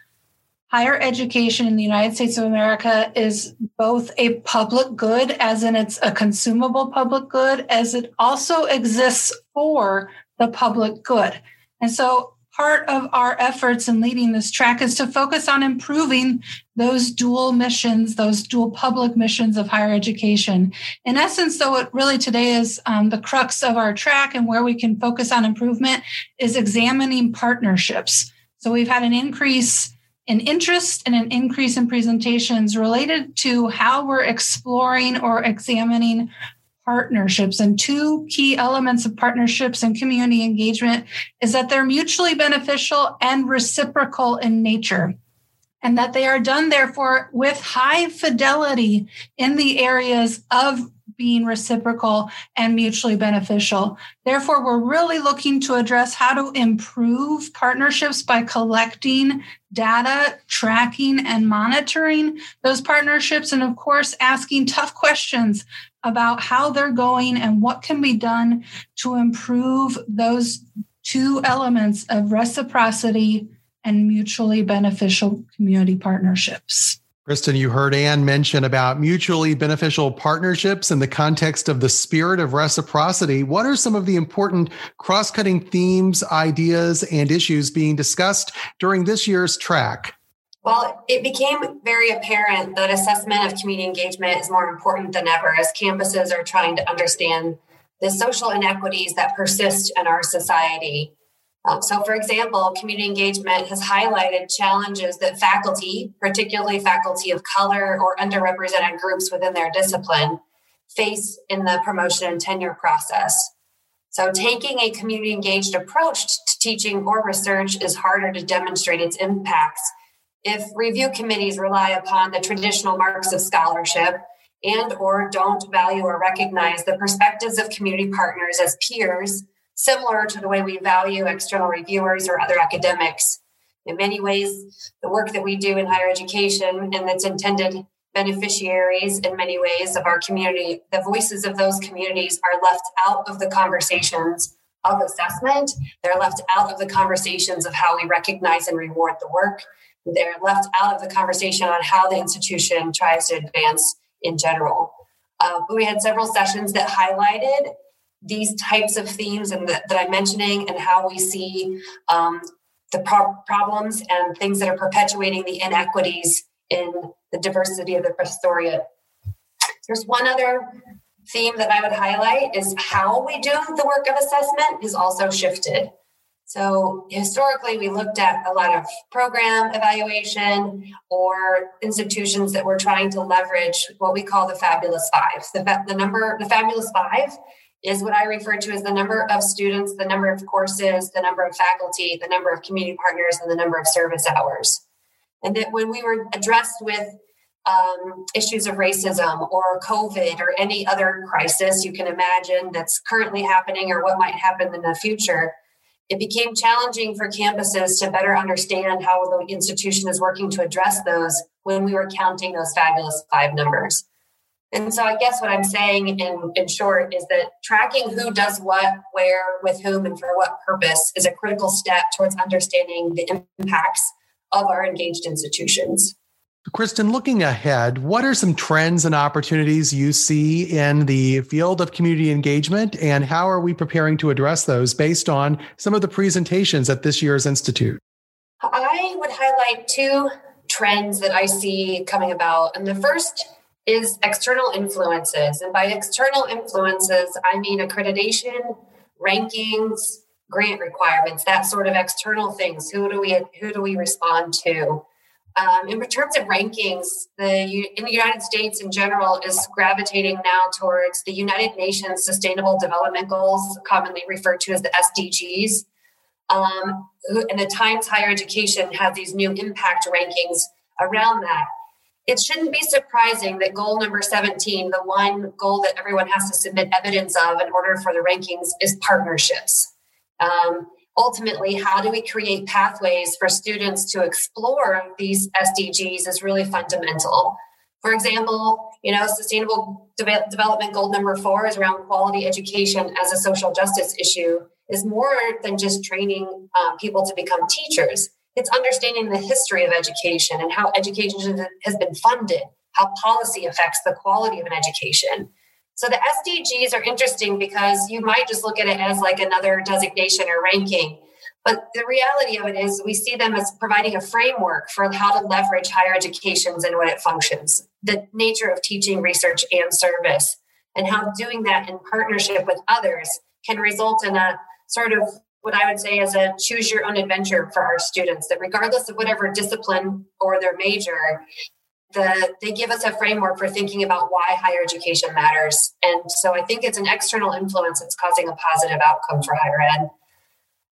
higher education in the United States of America is both a public good, as in it's a consumable public good, as it also exists for the public good. And so, part of our efforts in leading this track is to focus on improving those dual missions, those dual public missions of higher education. In essence, though, what really today is um, the crux of our track and where we can focus on improvement is examining partnerships. So we've had an increase in interest and an increase in presentations related to how we're exploring or examining partnerships. And two key elements of partnerships and community engagement is that they're mutually beneficial and reciprocal in nature. and that they are done, therefore, with high fidelity in the areas of being reciprocal and mutually beneficial. Therefore, we're really looking to address how to improve partnerships by collecting data, tracking, and monitoring those partnerships, and of course, asking tough questions about how they're going and what can be done to improve those two elements of reciprocity and mutually beneficial community partnerships. Kristen, you heard Anne mention about mutually beneficial partnerships in the context of the spirit of reciprocity. What are some of the important cross cutting themes, ideas, and issues being discussed during this year's track? Well, it became very apparent that assessment of community engagement is more important than ever as campuses are trying to understand the social inequities that persist in our society. Um, so, for example, community engagement has highlighted challenges that faculty, particularly faculty of color or underrepresented groups within their discipline, face in the promotion and tenure process. So, taking a community engaged approach to teaching or research is harder to demonstrate its impacts if review committees rely upon the traditional marks of scholarship and or don't value or recognize the perspectives of community partners as peers similar to the way we value external reviewers or other academics. In many ways, the work that we do in higher education and its intended beneficiaries in many ways of our community, the voices of those communities are left out of the conversations of assessment. They're left out of the conversations of how we recognize and reward the work. They're left out of the conversation on how the institution tries to advance in general. Uh, we had several sessions that highlighted these types of themes and that, that I'm mentioning and how we see um, the pro- problems and things that are perpetuating the inequities in the diversity of the professoriate. There's one other theme that I would highlight is how we do the work of assessment is also shifted. So historically, we looked at a lot of program evaluation or institutions that were trying to leverage what we call the fabulous five. The, the number, the fabulous five is what I refer to as the number of students, the number of courses, the number of faculty, the number of community partners, and the number of service hours. And that when we were addressed with um, issues of racism or COVID or any other crisis you can imagine that's currently happening or what might happen in the future, it became challenging for campuses to better understand how the institution is working to address those when we were counting those fabulous five numbers. And so I guess what I'm saying in, in short is that tracking who does what, where, with whom, and for what purpose is a critical step towards understanding the impacts of our engaged institutions. Kristen, looking ahead, what are some trends and opportunities you see in the field of community engagement, and how are we preparing to address those based on some of the presentations at this year's Institute? I would highlight two trends that I see coming about. And the first is external influences. And by external influences, I mean accreditation, rankings, grant requirements, that sort of external things. Who do we who do we respond to? Um, in terms of rankings, the in the United States in general is gravitating now towards the United Nations Sustainable Development Goals, commonly referred to as the SDGs. Um, and the Times Higher Education has these new impact rankings around that it shouldn't be surprising that goal number 17, the one goal that everyone has to submit evidence of in order for the rankings, is partnerships. Um, ultimately, how do we create pathways for students to explore these SDGs is really fundamental. For example, you know, sustainable de- development goal number four is around quality education as a social justice issue, is more than just training um, people to become teachers it's understanding the history of education and how education has been funded, how policy affects the quality of an education. So the SDGs are interesting because you might just look at it as like another designation or ranking. But the reality of it is, we see them as providing a framework for how to leverage higher educations and what it functions, the nature of teaching, research, and service, and how doing that in partnership with others can result in a sort of what I would say is a choose your own adventure for our students that regardless of whatever discipline or their major, the, they give us a framework for thinking about why higher education matters. And so I think it's an external influence that's causing a positive outcome for higher ed.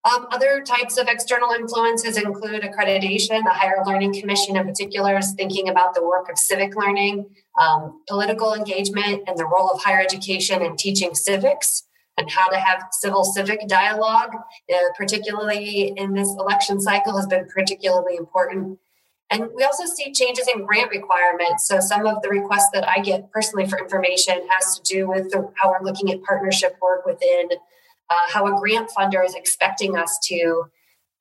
Um, other types of external influences include accreditation. The Higher Learning Commission, in particular, is thinking about the work of civic learning, um, political engagement, and the role of higher education in teaching civics and how to have civil civic dialogue, uh, particularly in this election cycle, has been particularly important. And we also see changes in grant requirements. So some of the requests that I get personally for information has to do with the, how we're looking at partnership work within uh, how a grant funder is expecting us to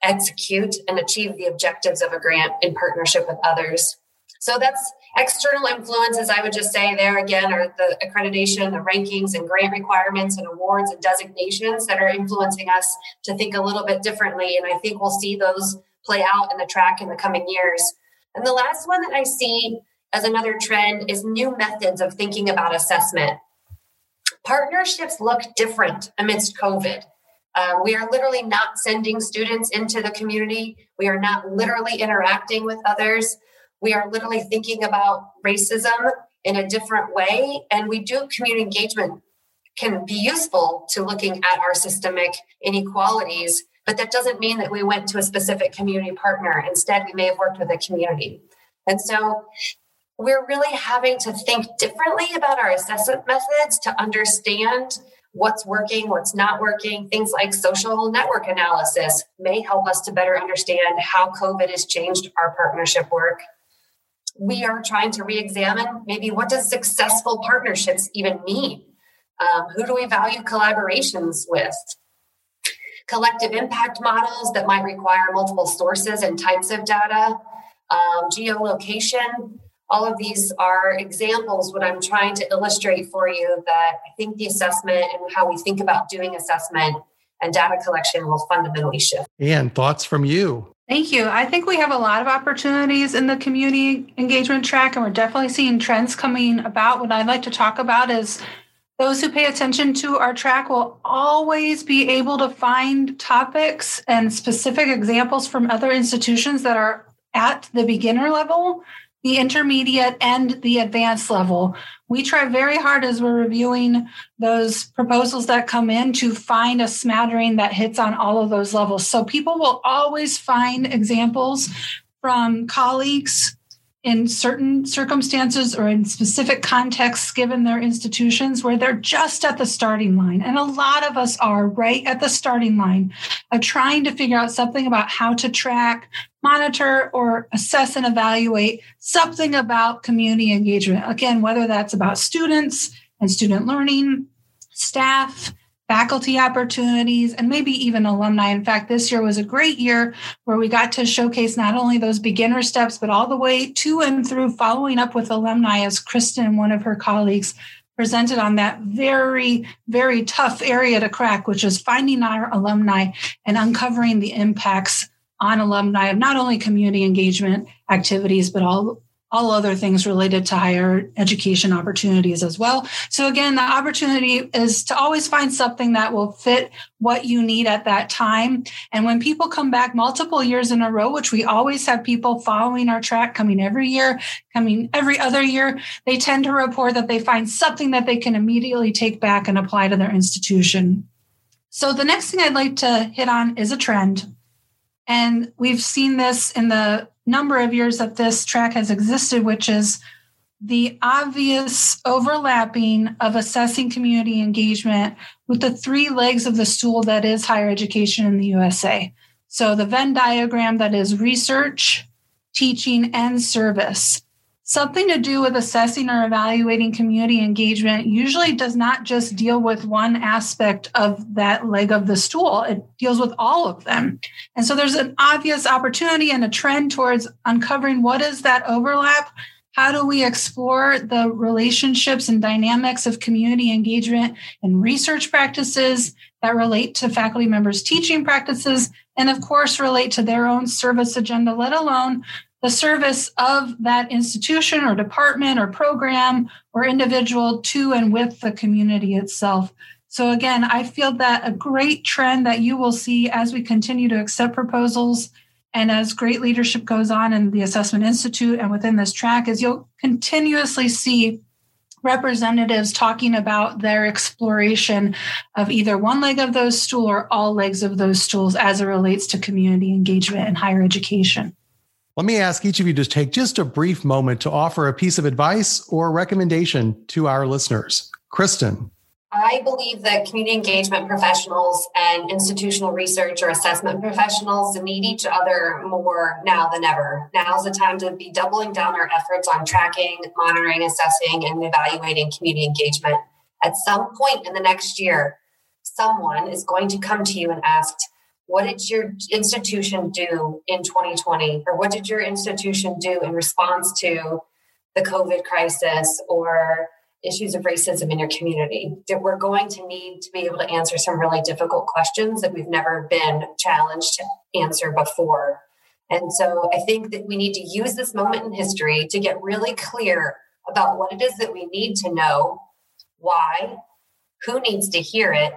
execute and achieve the objectives of a grant in partnership with others. So that's external influences, I would just say there again are the accreditation, the rankings and grant requirements and awards and designations that are influencing us to think a little bit differently. And I think we'll see those play out in the track in the coming years. And the last one that I see as another trend is new methods of thinking about assessment. Partnerships look different amidst COVID. Um, we are literally not sending students into the community. We are not literally interacting with others. We are literally thinking about racism in a different way. And we do community engagement can be useful to looking at our systemic inequalities, but that doesn't mean that we went to a specific community partner. Instead, we may have worked with a community. And so we're really having to think differently about our assessment methods to understand what's working, what's not working. Things like social network analysis may help us to better understand how COVID has changed our partnership work. We are trying to re-examine maybe what does successful partnerships even mean? Um, who do we value collaborations with? Collective impact models that might require multiple sources and types of data, um, geolocation, all of these are examples what i'm trying to illustrate for you that i think the assessment and how we think about doing assessment and data collection will fundamentally shift and thoughts from you Thank you. I think we have a lot of opportunities in the community engagement track, and we're definitely seeing trends coming about. What I'd like to talk about is those who pay attention to our track will always be able to find topics and specific examples from other institutions that are at the beginner level the intermediate and the advanced level. We try very hard as we're reviewing those proposals that come in to find a smattering that hits on all of those levels. So people will always find examples from colleagues in certain circumstances or in specific contexts given their institutions where they're just at the starting line. And a lot of us are right at the starting line of trying to figure out something about how to track, monitor, or assess and evaluate something about community engagement. Again, whether that's about students and student learning, staff, faculty opportunities, and maybe even alumni. In fact, this year was a great year where we got to showcase not only those beginner steps, but all the way to and through following up with alumni as Kristen, one of her colleagues, presented on that very, very tough area to crack, which is finding our alumni and uncovering the impacts on alumni of not only community engagement activities, but all all other things related to higher education opportunities as well. So again, the opportunity is to always find something that will fit what you need at that time. And when people come back multiple years in a row, which we always have people following our track coming every year, coming every other year, they tend to report that they find something that they can immediately take back and apply to their institution. So the next thing I'd like to hit on is a trend. And we've seen this in the number of years that this track has existed, which is the obvious overlapping of assessing community engagement with the three legs of the stool that is higher education in the USA. So the Venn diagram that is research, teaching, and service something to do with assessing or evaluating community engagement usually does not just deal with one aspect of that leg of the stool, it deals with all of them. And so there's an obvious opportunity and a trend towards uncovering what is that overlap. How do we explore the relationships and dynamics of community engagement and research practices that relate to faculty members' teaching practices, and of course, relate to their own service agenda, let alone the service of that institution or department or program or individual to and with the community itself. So, again, I feel that a great trend that you will see as we continue to accept proposals and as great leadership goes on in the Assessment Institute and within this track is you'll continuously see representatives talking about their exploration of either one leg of those stool or all legs of those stools as it relates to community engagement and higher education. Let me ask each of you to take just a brief moment to offer a piece of advice or recommendation to our listeners. Kristen. I believe that community engagement professionals and institutional research or assessment professionals need each other more now than ever. Now is the time to be doubling down our efforts on tracking, monitoring, assessing, and evaluating community engagement. At some point in the next year, someone is going to come to you and ask, What did your institution do in 2020? Or what did your institution do in response to the COVID crisis or issues of racism in your community. That we're going to need to be able to answer some really difficult questions that we've never been challenged to answer before. And so I think that we need to use this moment in history to get really clear about what it is that we need to know, why, who needs to hear it,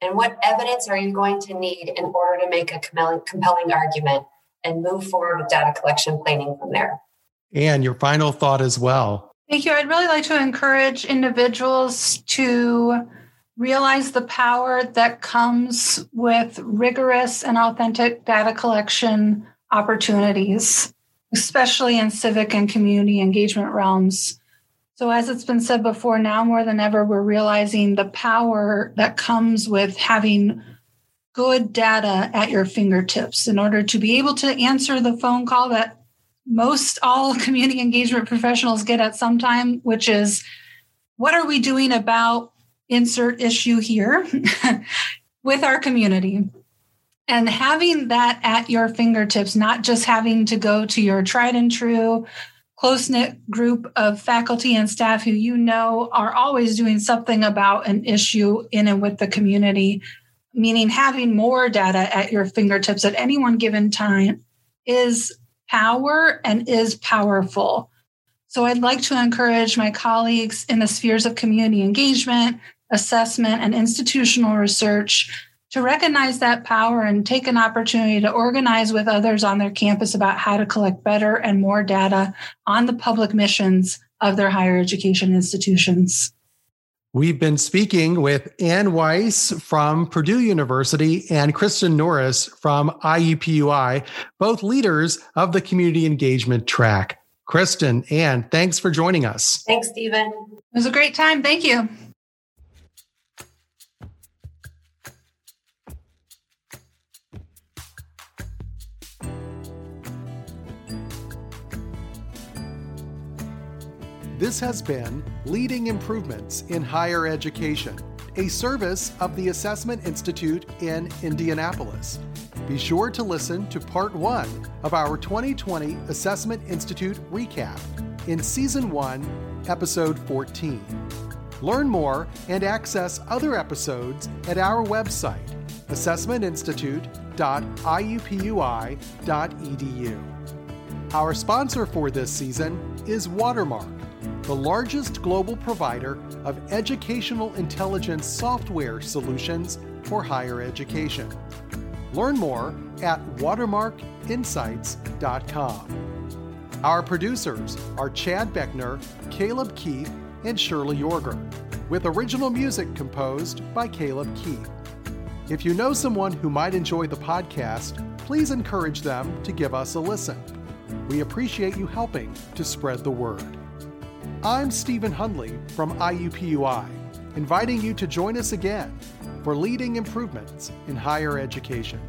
and what evidence are you going to need in order to make a compelling, compelling argument and move forward with data collection planning from there. And your final thought as well. Thank you. I'd really like to encourage individuals to realize the power that comes with rigorous and authentic data collection opportunities, especially in civic and community engagement realms. So, as it's been said before, now more than ever, we're realizing the power that comes with having good data at your fingertips in order to be able to answer the phone call that most all (laughs) community engagement professionals get at some time, which is what are we doing about insert issue here (laughs) with our community? And having that at your fingertips, not just having to go to your tried and true close knit group of faculty and staff who you know are always doing something about an issue in and with the community, meaning having more data at your fingertips at any one given time is power and is powerful. So I'd like to encourage my colleagues in the spheres of community engagement, assessment, and institutional research to recognize that power and take an opportunity to organize with others on their campus about how to collect better and more data on the public missions of their higher education institutions. We've been speaking with Ann Weiss from Purdue University and Kristen Norris from IUPUI, both leaders of the community engagement track. Kristen, Ann, thanks for joining us. Thanks, Stephen. It was a great time. Thank you. This has been Leading Improvements in Higher Education, a service of the Assessment Institute in Indianapolis. Be sure to listen to part one of our 2020 Assessment Institute recap in Season 1, Episode 14. Learn more and access other episodes at our website, assessmentinstitute.iupui.edu. Our sponsor for this season is Watermark the largest global provider of educational intelligence software solutions for higher education. Learn more at watermarkinsights.com. Our producers are Chad Beckner, Caleb Keith, and Shirley Yorger, with original music composed by Caleb Keith. If you know someone who might enjoy the podcast, please encourage them to give us a listen. We appreciate you helping to spread the word. I'm Stephen Hundley from IUPUI, inviting you to join us again for leading improvements in higher education.